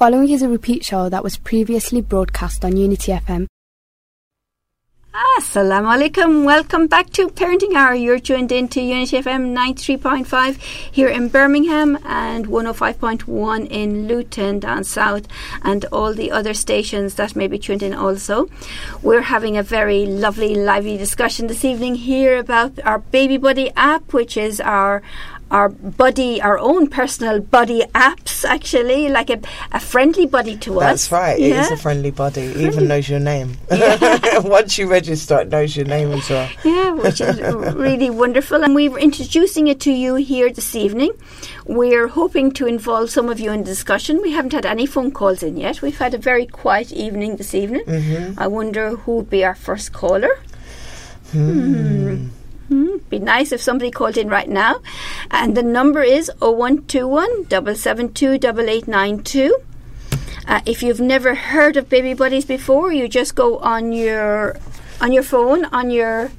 following is a repeat show that was previously broadcast on Unity FM. Assalamu alaikum. Welcome back to Parenting Hour. You're tuned in to Unity FM 93.5 here in Birmingham and 105.1 in Luton down south and all the other stations that may be tuned in also. We're having a very lovely, lively discussion this evening here about our Baby Buddy app, which is our our buddy, our own personal buddy apps, actually, like a, a friendly buddy to us. That's right. Yeah. It is a friendly buddy. It even knows your name. Yeah. Once you register, it knows your name as well. Yeah, which is really wonderful. And we're introducing it to you here this evening. We're hoping to involve some of you in the discussion. We haven't had any phone calls in yet. We've had a very quiet evening this evening. Mm-hmm. I wonder who would be our first caller. Hmm. hmm. Be nice if somebody called in right now. And the number is 0121 772 8892. Uh, if you've never heard of Baby Buddies before, you just go on your on your phone on your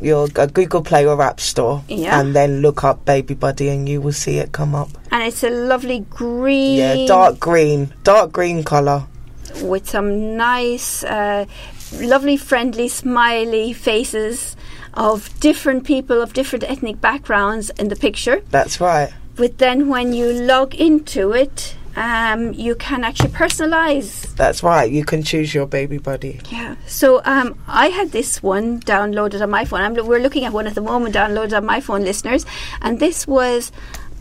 your uh, Google Play or App Store, yeah. and then look up Baby Buddy, and you will see it come up. And it's a lovely green, yeah, dark green, dark green color, with some nice, uh, lovely, friendly, smiley faces of different people of different ethnic backgrounds in the picture. That's right. But then when you log into it, um, you can actually personalize. That's right. You can choose your baby buddy. Yeah. So um, I had this one downloaded on my phone. I'm, we're looking at one at the moment downloaded on my phone, listeners, and this was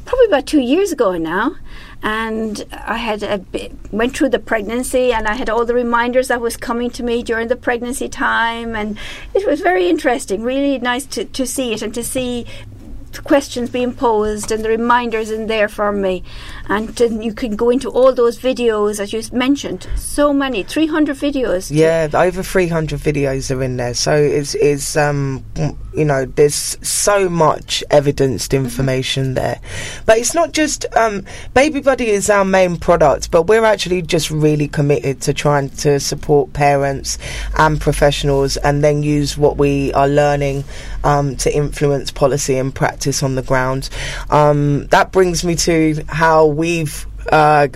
probably about two years ago now and I had a bit, went through the pregnancy and I had all the reminders that was coming to me during the pregnancy time and it was very interesting really nice to, to see it and to see questions being posed and the reminders in there for me. And you can go into all those videos as you mentioned. So many, 300 videos. Yeah, over 300 videos are in there. So it's, it's um, you know, there's so much evidenced mm-hmm. information mm-hmm. there. But it's not just, um, Baby Buddy is our main product, but we're actually just really committed to trying to support parents and professionals and then use what we are learning um, to influence policy and practice on the ground. Um, that brings me to how we've uh,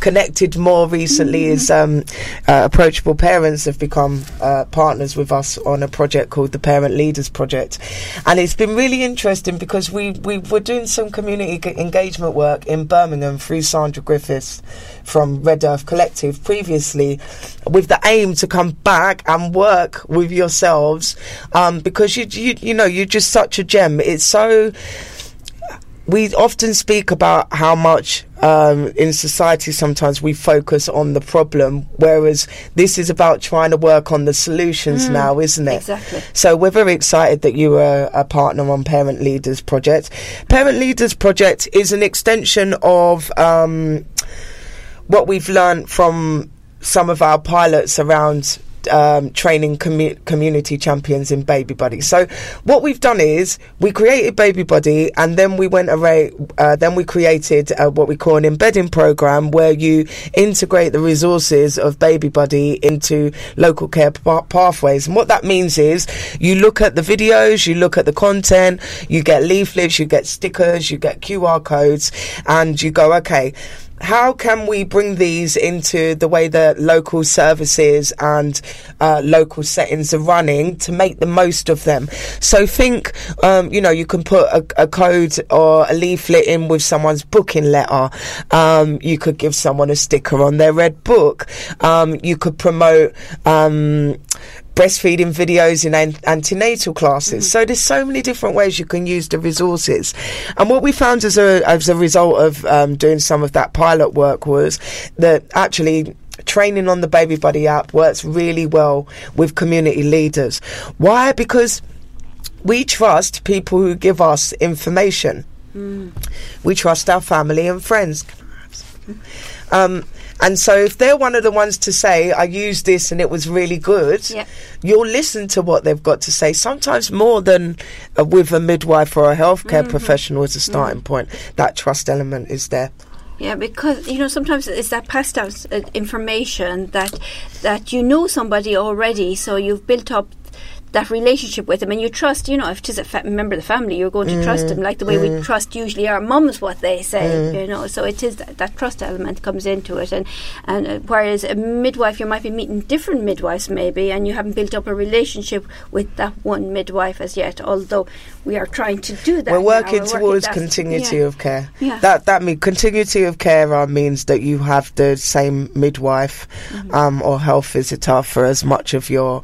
connected more recently mm-hmm. is um, uh, approachable parents have become uh, partners with us on a project called the Parent Leaders Project, and it's been really interesting because we we were doing some community engagement work in Birmingham through Sandra Griffiths from Red Earth Collective previously, with the aim to come back and work with yourselves um, because you, you you know you're just such a gem. It's so we often speak about how much um, in society sometimes we focus on the problem, whereas this is about trying to work on the solutions mm, now, isn't it? Exactly. So we're very excited that you are a partner on Parent Leaders Project. Parent Leaders Project is an extension of um, what we've learned from some of our pilots around um, training commu- community champions in Baby Buddy. So what we've done is we created Baby Buddy, and then we went array. Uh, then we created uh, what we call an embedding program where you integrate the resources of Baby Buddy into local care pathways. And what that means is you look at the videos, you look at the content, you get leaflets, you get stickers, you get QR codes, and you go, okay how can we bring these into the way that local services and uh, local settings are running to make the most of them? So think, um, you know, you can put a, a, code or a leaflet in with someone's booking letter. Um, you could give someone a sticker on their red book. Um, you could promote um, breastfeeding videos in an- antenatal classes. Mm-hmm. So there's so many different ways you can use the resources. And what we found as a as a result of um, doing some of that pilot work was that actually training on the Baby Buddy app works really well with community leaders. Why? Because we trust people who give us information. Mm. We trust our family and friends. Um, and so if they're one of the ones to say, I used this and it was really good, yeah. you'll listen to what they've got to say, sometimes more than uh, with a midwife or a healthcare mm-hmm. professional as a starting mm-hmm. point. That trust element is there. Yeah, because you know sometimes it's that passed out uh, information that that you know somebody already, so you've built up that relationship with them, and you trust. You know, if it is a fa- member of the family, you're going to trust them like the way we trust usually our mums what they say. You know, so it is that, that trust element comes into it, and and uh, whereas a midwife, you might be meeting different midwives maybe, and you haven't built up a relationship with that one midwife as yet. Although we are trying to do that. We're working We're towards that- continuity yeah. of care. Yeah. That that mean continuity of care uh, means that you have the same midwife Mm-hmm. um, or health visitor for as much of your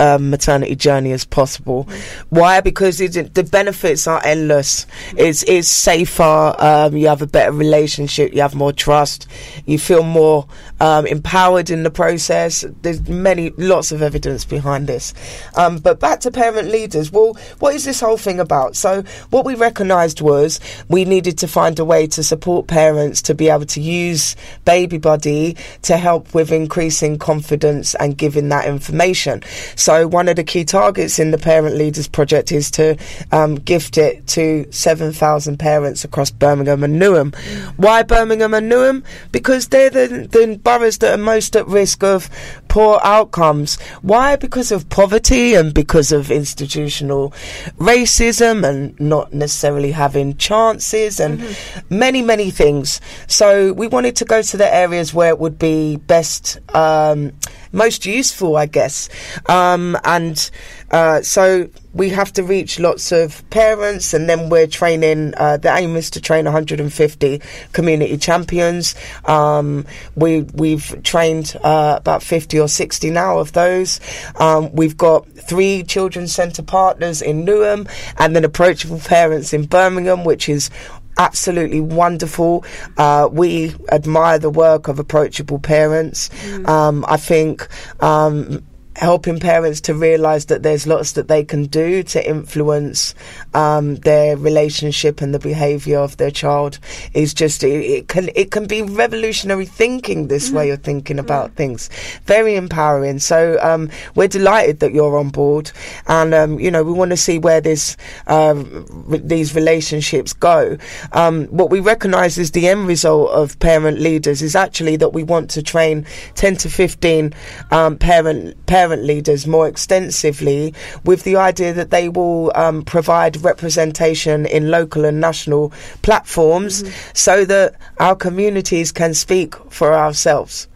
um, maternity journey as possible. Why? Because the benefits are endless. It's it's safer. Um, you have a better relationship. You have more trust. You feel more um, empowered in the process. There's many lots of evidence behind this. Um, but back to parent leaders. Well, what is this whole thing about? So what we recognised was we needed to find a way to support parents to be able to use Baby Buddy to help with increasing confidence and giving that information. One of the key targets in the Parent Leaders Project is to um, gift it to 7,000 parents across Birmingham and Newham. Why Birmingham and Newham? Because they're the, the boroughs that are most at risk of poor outcomes. Why? Because of poverty and because of institutional racism and not necessarily having chances and many, many things. So we wanted to go to the areas where it would be best, um, most useful, I guess. Um, and uh, so we have to reach lots of parents, and then we're training. Uh, the aim is to train 150 community champions. Um, we we've trained uh, about 50 or 60 now of those. Um, we've got three children's centre partners in Newham, and then approachable parents in Birmingham, which is absolutely wonderful. Uh, we admire the work of approachable parents. Um, I think. Um, helping parents to realize that there's lots that they can do to influence um, their relationship and the behavior of their child. Is just it, it can it can be revolutionary thinking this way of thinking about things. Very empowering. So um, we're delighted that you're on board. And um, you know we want to see where this um, re- these relationships go. Um, what we recognize is the end result of parent leaders is actually that we want to train 10 to 15 um, parent parent leaders more extensively with the idea that they will um, provide representation in local and national platforms so that our communities can speak for ourselves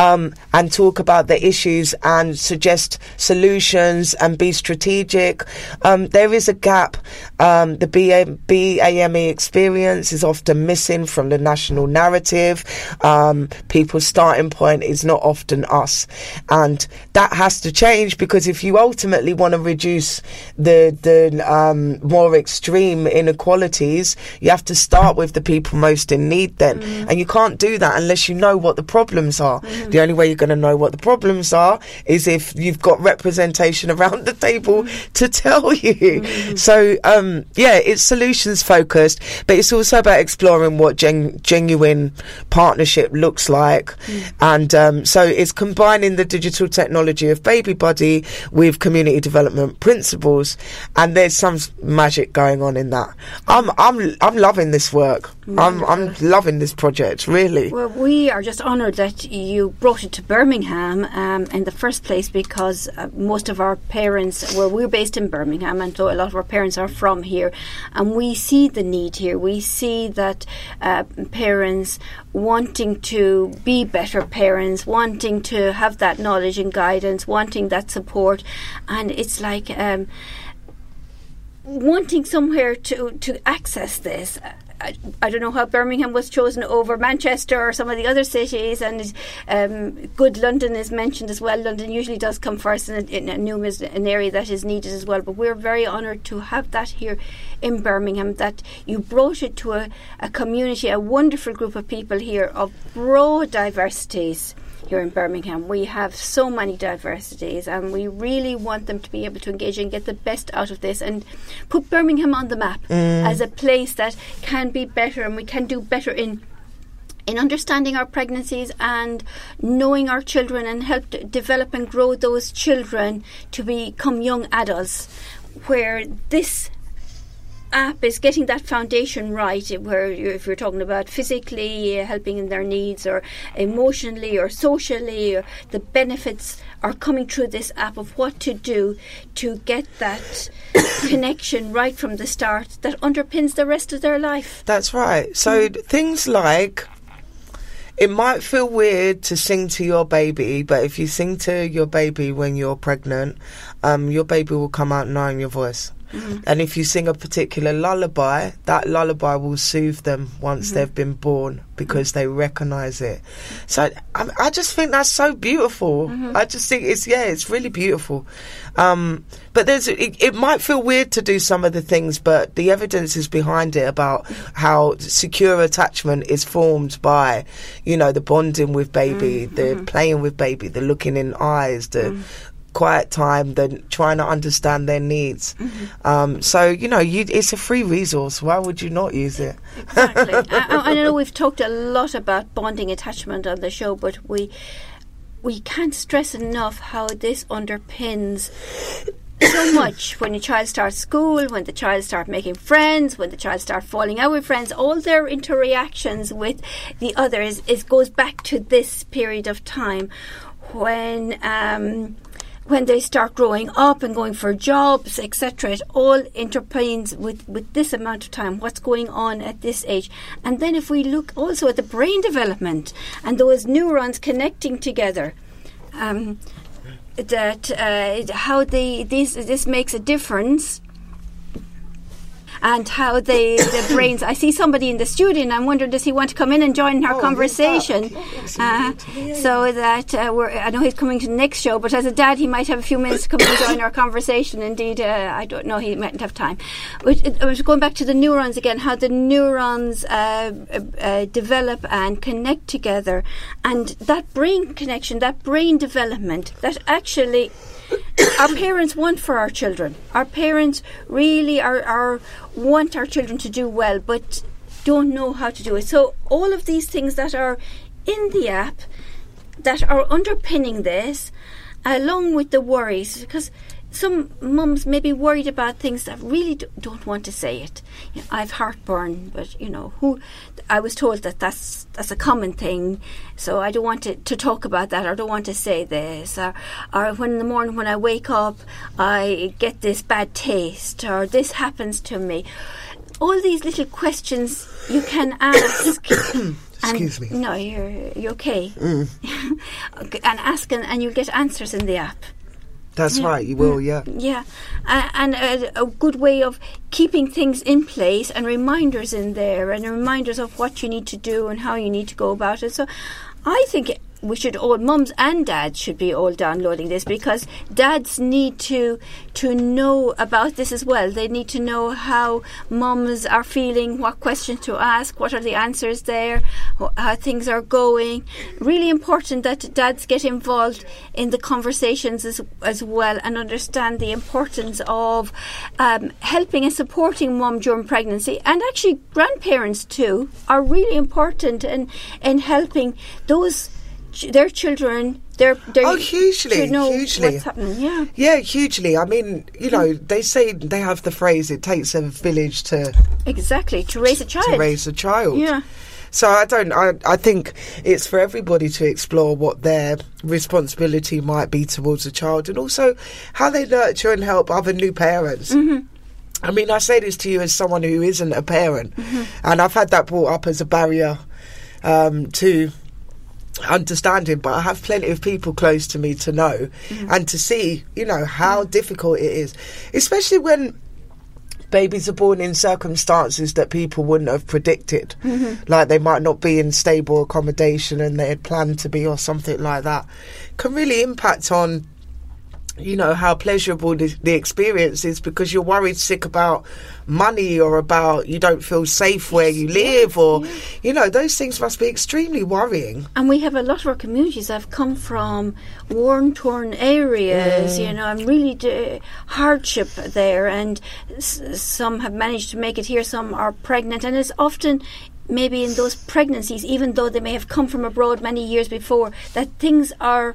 um, and talk about the issues and suggest solutions and be strategic. Um, there is a gap. Um, the BA, BAME experience is often missing from the national narrative. Um, people's starting point is not often us. And that has to change because if you ultimately want to reduce the, the um, more extreme inequalities, you have to start with the people most in need then. And you can't do that unless you know what the problems are. The only way you're going to know what the problems are is if you've got representation around the table to tell you. So, um, yeah, it's solutions focused, but it's also about exploring what gen- genuine partnership looks like. And um, so it's combining the digital technology of Baby Buddy with community development principles, and there's some magic going on in that. I'm I'm I'm loving this work. I'm I'm loving this project really. Well, we are just honoured that you brought it to Birmingham um, in the first place because uh, most of our parents, well, we're based in Birmingham, and so a lot of our parents are from here, and we see the need here. We see that uh, parents wanting to be better parents, wanting to have that knowledge and guidance, wanting that support, and it's like. Um, wanting somewhere to to access this. I, I don't know how Birmingham was chosen over Manchester or some of the other cities, and um, good London is mentioned as well. London usually does come first, and, Newham is an area that is needed as well. But we're very honoured to have that here in Birmingham. That you brought it to a, a community, a wonderful group of people here of broad diversities here in Birmingham. We have so many diversities, and we really want them to be able to engage and get the best out of this and put Birmingham on the map mm. as a place that can be better and we can do better in. In understanding our pregnancies and knowing our children and help to develop and grow those children to become young adults, where this app is getting that foundation right, where if you're talking about physically uh, helping in their needs, or emotionally, or socially, or the benefits are coming through this app of what to do to get that connection right from the start that underpins the rest of their life. That's right. So Mm. things like it might feel weird to sing to your baby, but if you sing to your baby when you're pregnant, um, your baby will come out knowing your voice. Mm-hmm. And if you sing a particular lullaby, that lullaby will soothe them once Mm-hmm. they've been born because they recognize it. So I, I just think that's so beautiful. Mm-hmm. I just think it's yeah, it's really beautiful. Um, but there's it, it might feel weird to do some of the things, but the evidence is behind it about how secure attachment is formed by, you know, the bonding with baby, the playing with baby, the looking in eyes, the quiet time, the trying to understand their needs. Um, so you know, you, it's a free resource. Why would you not use it? Exactly. I, I know we've talked a lot about bonding attachment on the show, but we we can't stress enough how this underpins so much when your child starts school, when the child start making friends, when the child start falling out with friends, all their interactions with the others is goes back to this period of time when um, when they start growing up and going for jobs, etc. It all interplanes with, with this amount of time, what's going on at this age. And then if we look also at the brain development and those neurons connecting together, um, that uh, how they this this makes a difference and how they the brains I see somebody in the studio and I'm wondering does he want to come in and join our Oh, conversation? who's uh, so that uh, we're I know he's coming to the next show but as a dad he might have a few minutes to come and join our conversation. Indeed uh, I don't know he mightn't have time. But it, was going back to the neurons again how the neurons uh, uh, develop and connect together. And that brain connection that brain development that actually our parents want for our children. Our parents really are, are want our children to do well, but don't know how to do it. So all of these things that are in the app that are underpinning this, along with the worries, because some mums may be worried about things that really do, don't want to say it. You know, I've heartburn, but you know who. I was told that that's that's a common thing, so I don't want to, to talk about that. I don't want to say this, or, or when in the morning when I wake up, I get this bad taste, or this happens to me. All these little questions you can ask. and- Excuse me. No, you're you're mm. okay. and ask, and, and you'll get answers in the app. That's right. You will. Yeah. Yeah, uh, and a, a good way of keeping things in place and reminders in there, and reminders of what you need to do and how you need to go about it. So, I think we should all, mums and dads, should be all downloading this because dads need to to know about this as well. They need to know how mums are feeling, what questions to ask, what are the answers there, how things are going. Really important that dads get involved in the conversations as, as well and understand the importance of um, helping and supporting mum during pregnancy and actually grandparents too are really important in in helping those their children their their Oh, hugely, hugely. what's happening yeah Yeah, hugely. I mean, you know, they say they have the phrase "it takes a village to exactly to raise a child to raise a child." yeah So I don't. I I think it's for everybody to explore what their responsibility might be towards a child, and also how they nurture and help other new parents. Mm-hmm. I mean, I say this to you as someone who isn't a parent, Mm-hmm. and I've had that brought up as a barrier um, to understanding. But I have plenty of people close to me to know Mm-hmm. and to see, you know, how difficult it is, especially when babies are born in circumstances that people wouldn't have predicted. Like they might not be in stable accommodation and they had planned to be or something like that. Can really impact on you know how pleasurable the, the experience is because you're worried sick about money or about you don't feel safe where you live or you know those things must be extremely worrying. And we have a lot of our communities that have come from worn, torn areas, you know, and really d- hardship there. And s- some have managed to make it here, some are pregnant, and it's often maybe in those pregnancies, even though they may have come from abroad many years before, that things are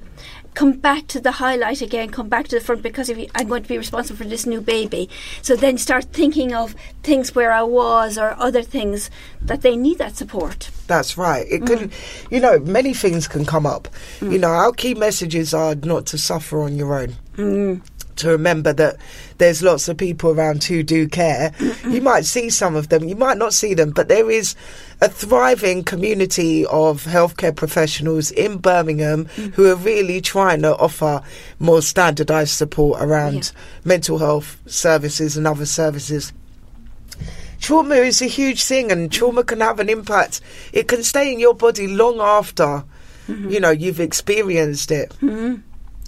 come back to the highlight again, come back to the front because if you, I'm going to be responsible for this new baby. So then start thinking of things where I was or other things that they need that support. That's right. It can, mm-hmm. you know, many things can come up. You mm. know, our key messages are not to suffer on your own. Mm. To remember that there's lots of people around who do care. you might see some of them, you might not see them, but there is a thriving community of healthcare professionals in Birmingham mm. who are really trying to offer more standardized support around mental health services and other services. Trauma is a huge thing and trauma can have an impact. It can stay in your body long after mm-hmm. you know you've experienced it mm-hmm.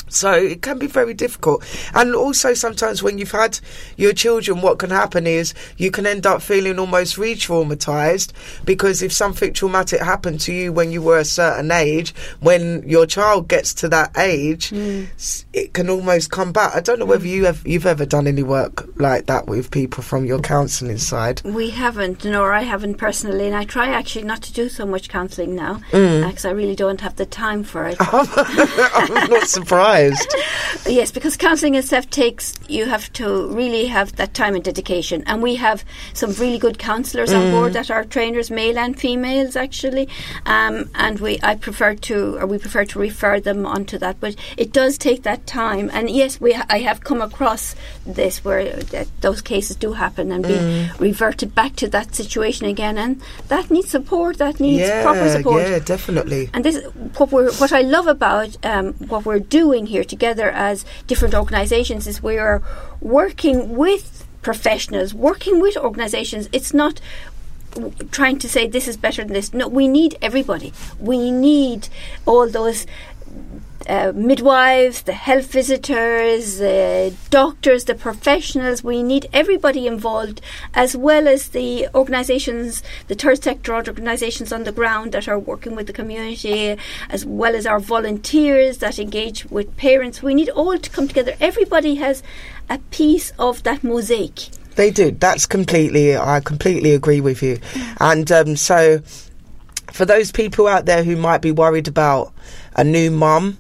So it can be very difficult. And also sometimes when you've had your children what can happen is you can end up feeling almost re-traumatized because if something traumatic happened to you when you were a certain age when your child gets to that age mm. s- it can almost come back. I don't know whether mm. you have you've ever done any work like that with people from your counselling side. We haven't, nor I haven't personally, and I try actually not to do so much counselling now mm. uh, because I really don't have the time for it. i'm not surprised Yes, because counselling itself takes, you have to really have that time and dedication. And we have some really good counsellors on board that are trainers, male and females actually. Um, and we, I prefer to, or we prefer to refer them onto that. But it does take that time. And yes, we, I have come across this where that those cases do happen and be reverted back to that situation again. And that needs support, that needs proper support. yeah definitely And this, what we're, what I love about um, what we're doing here together as different organisations is we are working with professionals, working with organisations. It's not trying to say this is better than this. No, we need everybody. We need all those uh, midwives, the health visitors, the doctors, the professionals. We need everybody involved, as well as the organisations, the third sector organisations on the ground that are working with the community, as well as our volunteers that engage with parents. We need all to come together. Everybody has a piece of that mosaic. They do. That's completely. I completely agree with you. And um, so, for those people out there who might be worried about a new mum,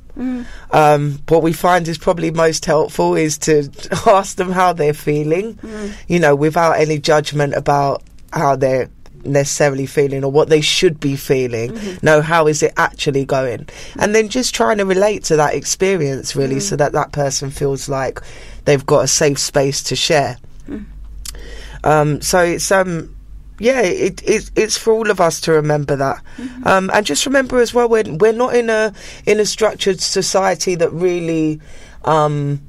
um, what we find is probably most helpful is to ask them how they're feeling. You know, without any judgment about how they're necessarily feeling or what they should be feeling. No how is it actually going? And then just trying to relate to that experience really so that that person feels like they've got a safe space to share. Um, so it's um, yeah, it, it it's for all of us to remember that, um, and just remember as well we're we're not in a in a structured society that really. Um,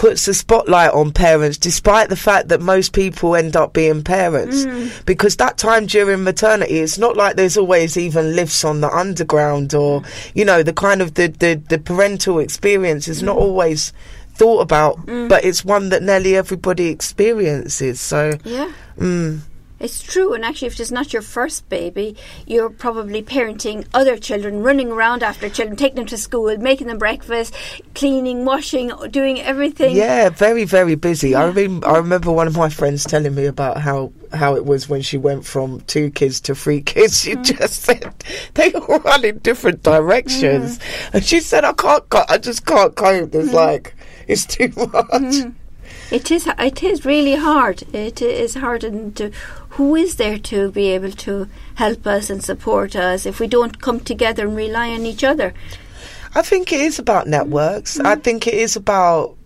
puts a spotlight on parents despite the fact that most people end up being parents. Because that time during maternity it's not like there's always even lifts on the underground or you know the kind of the the, the parental experience is not always thought about mm. but it's one that nearly everybody experiences so Yeah. mm, It's true, and actually, if it's not your first baby, you're probably parenting other children, running around after children, taking them to school, making them breakfast, cleaning, washing, doing everything. yeah very very busy. I, rem- I remember one of my friends telling me about how how it was when she went from two kids to three kids. She mm. just said they all run in different directions. Mm. And she said i can't i just can't cope. There's like it's too much mm-hmm. It is. It is really hard. It is hard, and to, who is there to be able to help us and support us if we don't come together and rely on each other? I think it is about mm-hmm. networks. I mm-hmm. think it is about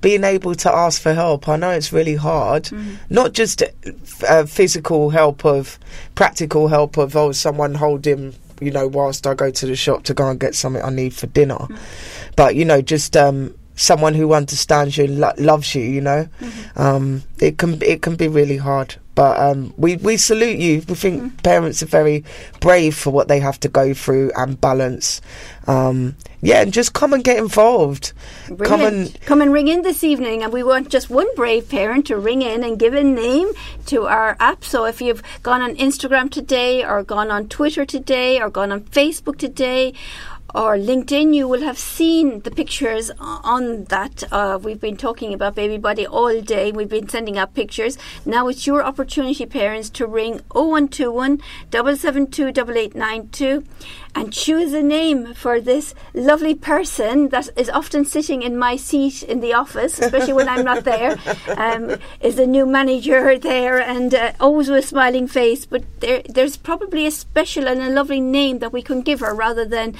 being able to ask for help. I know it's really hard, not just uh, uh, physical help of practical help of oh someone hold him, you know, whilst I go to the shop to go and get something I need for dinner, but you know, just um, someone who understands you and lo- loves you. You know, um, it can it can be really hard. But um, we we salute you. We think parents are very brave for what they have to go through and balance. Um, yeah, and just come and get involved. Come and come and ring in this evening, and we want just one brave parent to ring in and give a name to our app. So if you've gone on Instagram today, or gone on Twitter today, or gone on Facebook today, our LinkedIn, you will have seen the pictures on that. Uh, we've been talking about Baby Buddy all day. We've been sending out pictures. Now it's your opportunity, parents, to ring 0121 772 8892 and choose a name for this lovely person that is often sitting in my seat in the office, especially when I'm not there. Um, is a new manager there and uh, always with a smiling face, but there, there's probably a special and a lovely name that we can give her rather than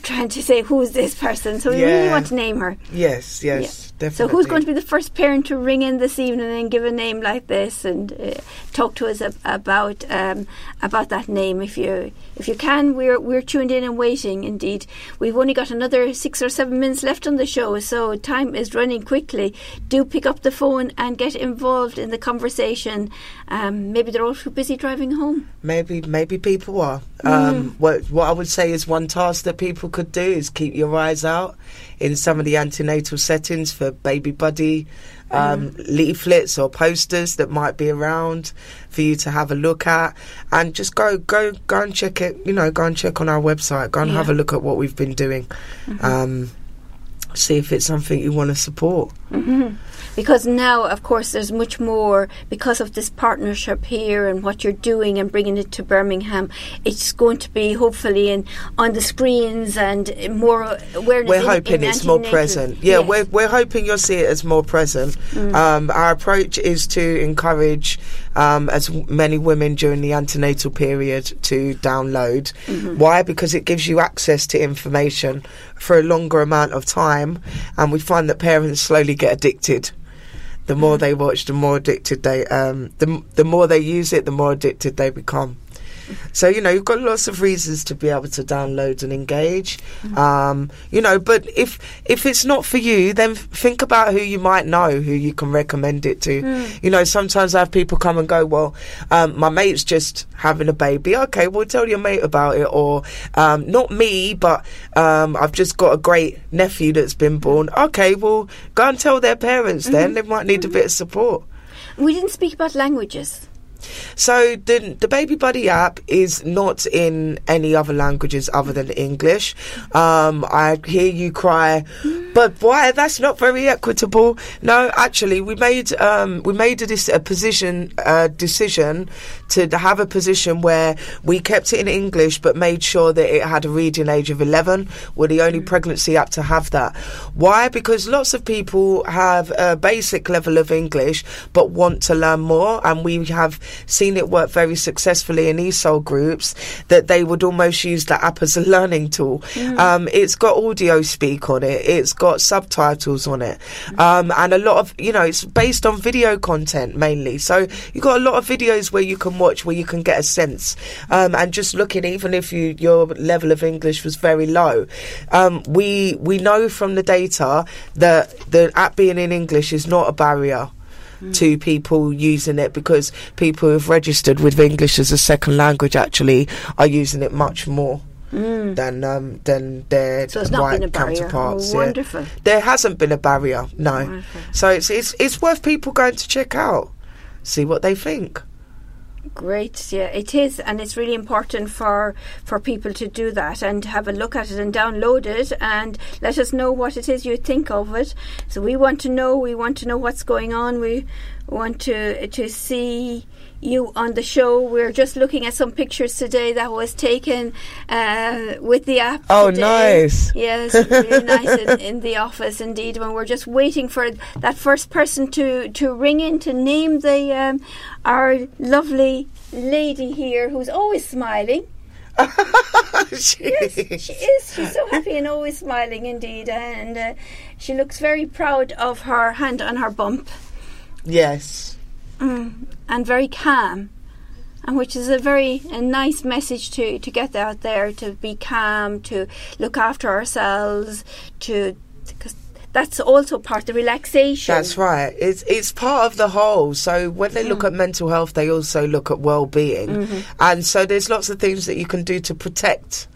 trying to say who's this person. So we really want to name her. Yes, yes, definitely. So who's going to be the first parent to ring in this evening and give a name like this and uh, talk to us ab- about um, about that name if you if you can we're we're tuned in and waiting indeed we've only got another 6 or 7 minutes left on the show so time is running quickly do pick up the phone and get involved in the conversation um, maybe they're all too busy driving home Maybe maybe people are. Mm. Um, what what I would say is one task that people could do is keep your eyes out in some of the antenatal settings for baby buddy um, Mm. leaflets or posters that might be around for you to have a look at, and just go go go and check it. You know, go and check on our website. Go and have a look at what we've been doing. Mm-hmm. Um, see if it's something you want to support. Because now of course there's much more because of this partnership here and what you're doing and bringing it to Birmingham it's going to be hopefully in on the screens and more awareness We're in- hoping in it's more present. Yeah, Yes. Mm. we're we're hoping you'll see it as more present. Um, our approach is to encourage um, as many women during the antenatal period to download. Mm-hmm. Why? Because it gives you access to information for a longer amount of time, and we find that parents slowly get addicted. The more Mm-hmm. they watch, the more addicted they. Um, the the more they use it, the more addicted they become. So you know you've got lots of reasons to be able to download and engage. Um, you know, but if if it's not for you, then think about who you might know who you can recommend it to. You know, sometimes I have people come and go, well, um, my mate's just having a baby. Okay, well tell your mate about it, or um, not me, but um, I've just got a great nephew that's been born. Okay, well go and tell their parents. Then they might need a bit of support. we didn't speak about languages So the the Baby Buddy app is not in any other languages other than English. Um, I hear you cry, but why? That's not very equitable. No, actually, we made um, we made a, dis- a position uh, decision to have a position where we kept it in English, but made sure that it had a reading age of eleven. We're the only pregnancy app to have that. Why? Because lots of people have a basic level of English, but want to learn more, and we have seen it work very successfully in ESOL groups that they would almost use the app as a learning tool. Um, it's got audio speak on it, it's got subtitles on it, um, and a lot of, you know, it's based on video content mainly. So you've got a lot of videos where you can watch where you can get a sense. Um, and just looking, even if you your level of English was very low, um, we we know from the data that the app being in English is not a barrier to people using it because people who've registered with English as a second language actually are using it much more than um, than their Mm. so white been a barrier counterparts. oh, yeah. wonderful There hasn't been a barrier, no. Wonderful. So it's it's it's worth people going to check out, see what they think. Great, yeah, it is, and it's really important for for people to do that and have a look at it and download it and let us know what it is you think of it. So we want to know. We want to know what's going on. We want to to see you on the show. We're just looking at some pictures today that was taken uh, with the app. Oh, today. nice. Yes, really nice in, in the office indeed. When we're just waiting for that first person to to ring in to name the um, our lovely lady here who's always smiling. Yes, she is. She's so happy and always smiling indeed, and uh, she looks very proud of her hand on her bump yes. mm, and very calm. And which is a very a nice message to, to get out there to be calm, to look after ourselves, to because that's also part of the relaxation. That's right. It's it's part of the whole. So when they look at mental health, they also look at well-being, and so there's lots of things that you can do to protect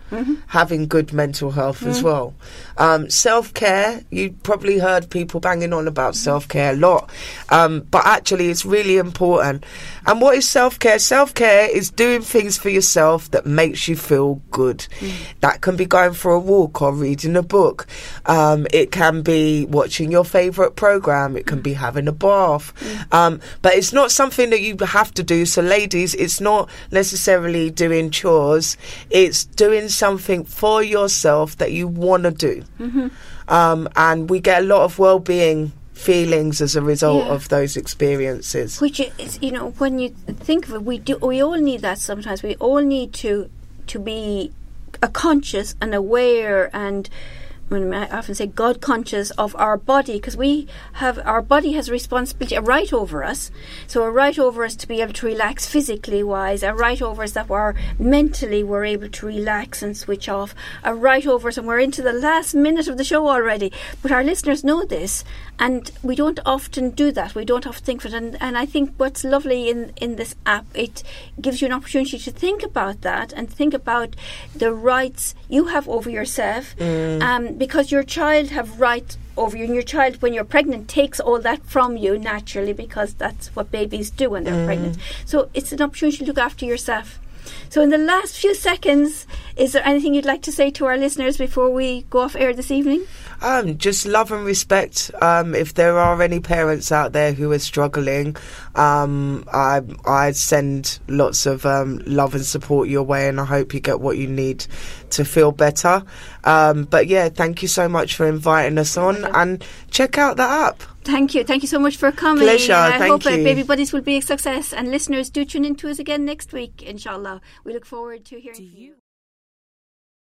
having good mental health as well. Um, self care, you probably heard people banging on about self care a lot, um, but actually it's really important. And what is self care? Self care is doing things for yourself that makes you feel good. That can be going for a walk or reading a book. Um, it can be watching your favourite program. It can be having a bath. Um, but it's not something that you have to do. So, ladies, it's not necessarily doing chores. It's doing something for yourself that you want to do. Um, and we get a lot of well-being feelings as a result Yeah. of those experiences. Which is, you know, when you think of it, we do. We all need that sometimes. We all need to to be a conscious and aware and. When I often say God conscious of our body because we have our body has a responsibility, a right over us. So a right over us to be able to relax physically wise, a right over us that we're mentally we're able to relax and switch off, a right over us, and we're into the last minute of the show already. But our listeners know this, and we don't often do that. We don't often think of it. And, and I think what's lovely in, in this app, it gives you an opportunity to think about that and think about the rights you have over yourself. Um, because your child have right over you, and your child, when you're pregnant, takes all that from you naturally because that's what babies do when they're pregnant. Mm. So it's an opportunity to look after yourself. So, in the last few seconds, is there anything you'd like to say to our listeners before we go off air this evening? Um, just love and respect. Um, if there are any parents out there who are struggling, um, I I send lots of um, love and support your way, and I hope you get what you need to feel better. Um, but yeah, thank you so much for inviting us on, and check out the app. Thank you. Thank you so much for coming. Pleasure, I thank hope that you. Baby Buddies will be a success. And listeners, do tune in to us again next week, inshallah. We look forward to hearing from you.